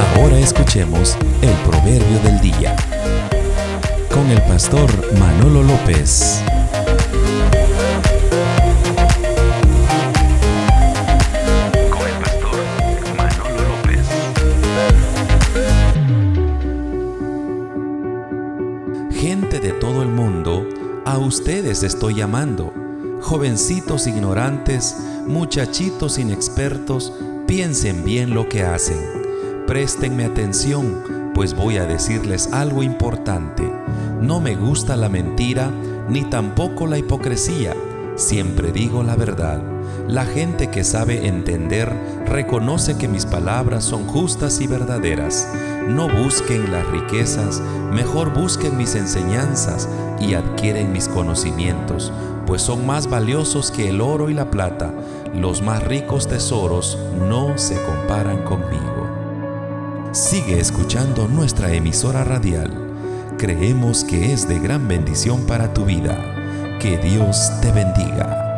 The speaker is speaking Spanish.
Ahora escuchemos el proverbio del día con el pastor Manolo López. Con el pastor Manolo López. Gente de todo el mundo, a ustedes estoy llamando. Jovencitos ignorantes, muchachitos inexpertos, piensen bien lo que hacen. Préstenme atención, pues voy a decirles algo importante. No me gusta la mentira, ni tampoco la hipocresía. Siempre digo la verdad. La gente que sabe entender reconoce que mis palabras son justas y verdaderas. No busquen las riquezas, mejor busquen mis enseñanzas y adquieren mis conocimientos, pues son más valiosos que el oro y la plata. Los más ricos tesoros no se comparan conmigo. Sigue escuchando nuestra emisora radial. Creemos que es de gran bendición para tu vida. Que Dios te bendiga.